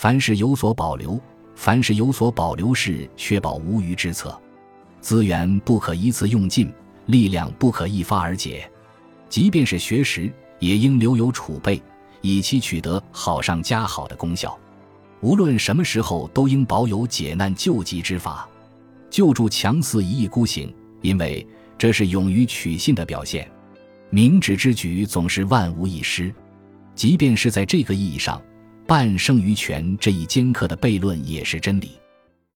凡事有所保留，凡事有所保留是确保无虞之策。资源不可一次用尽，力量不可一发而竭。即便是学识，也应留有储备，以期取得好上加好的功效。无论什么时候，都应保有解难救急之法，救助强似一意孤行，因为这是勇于取信的表现。明智之举总是万无一失，即便是在这个意义上，半生于权这一尖刻的悖论也是真理。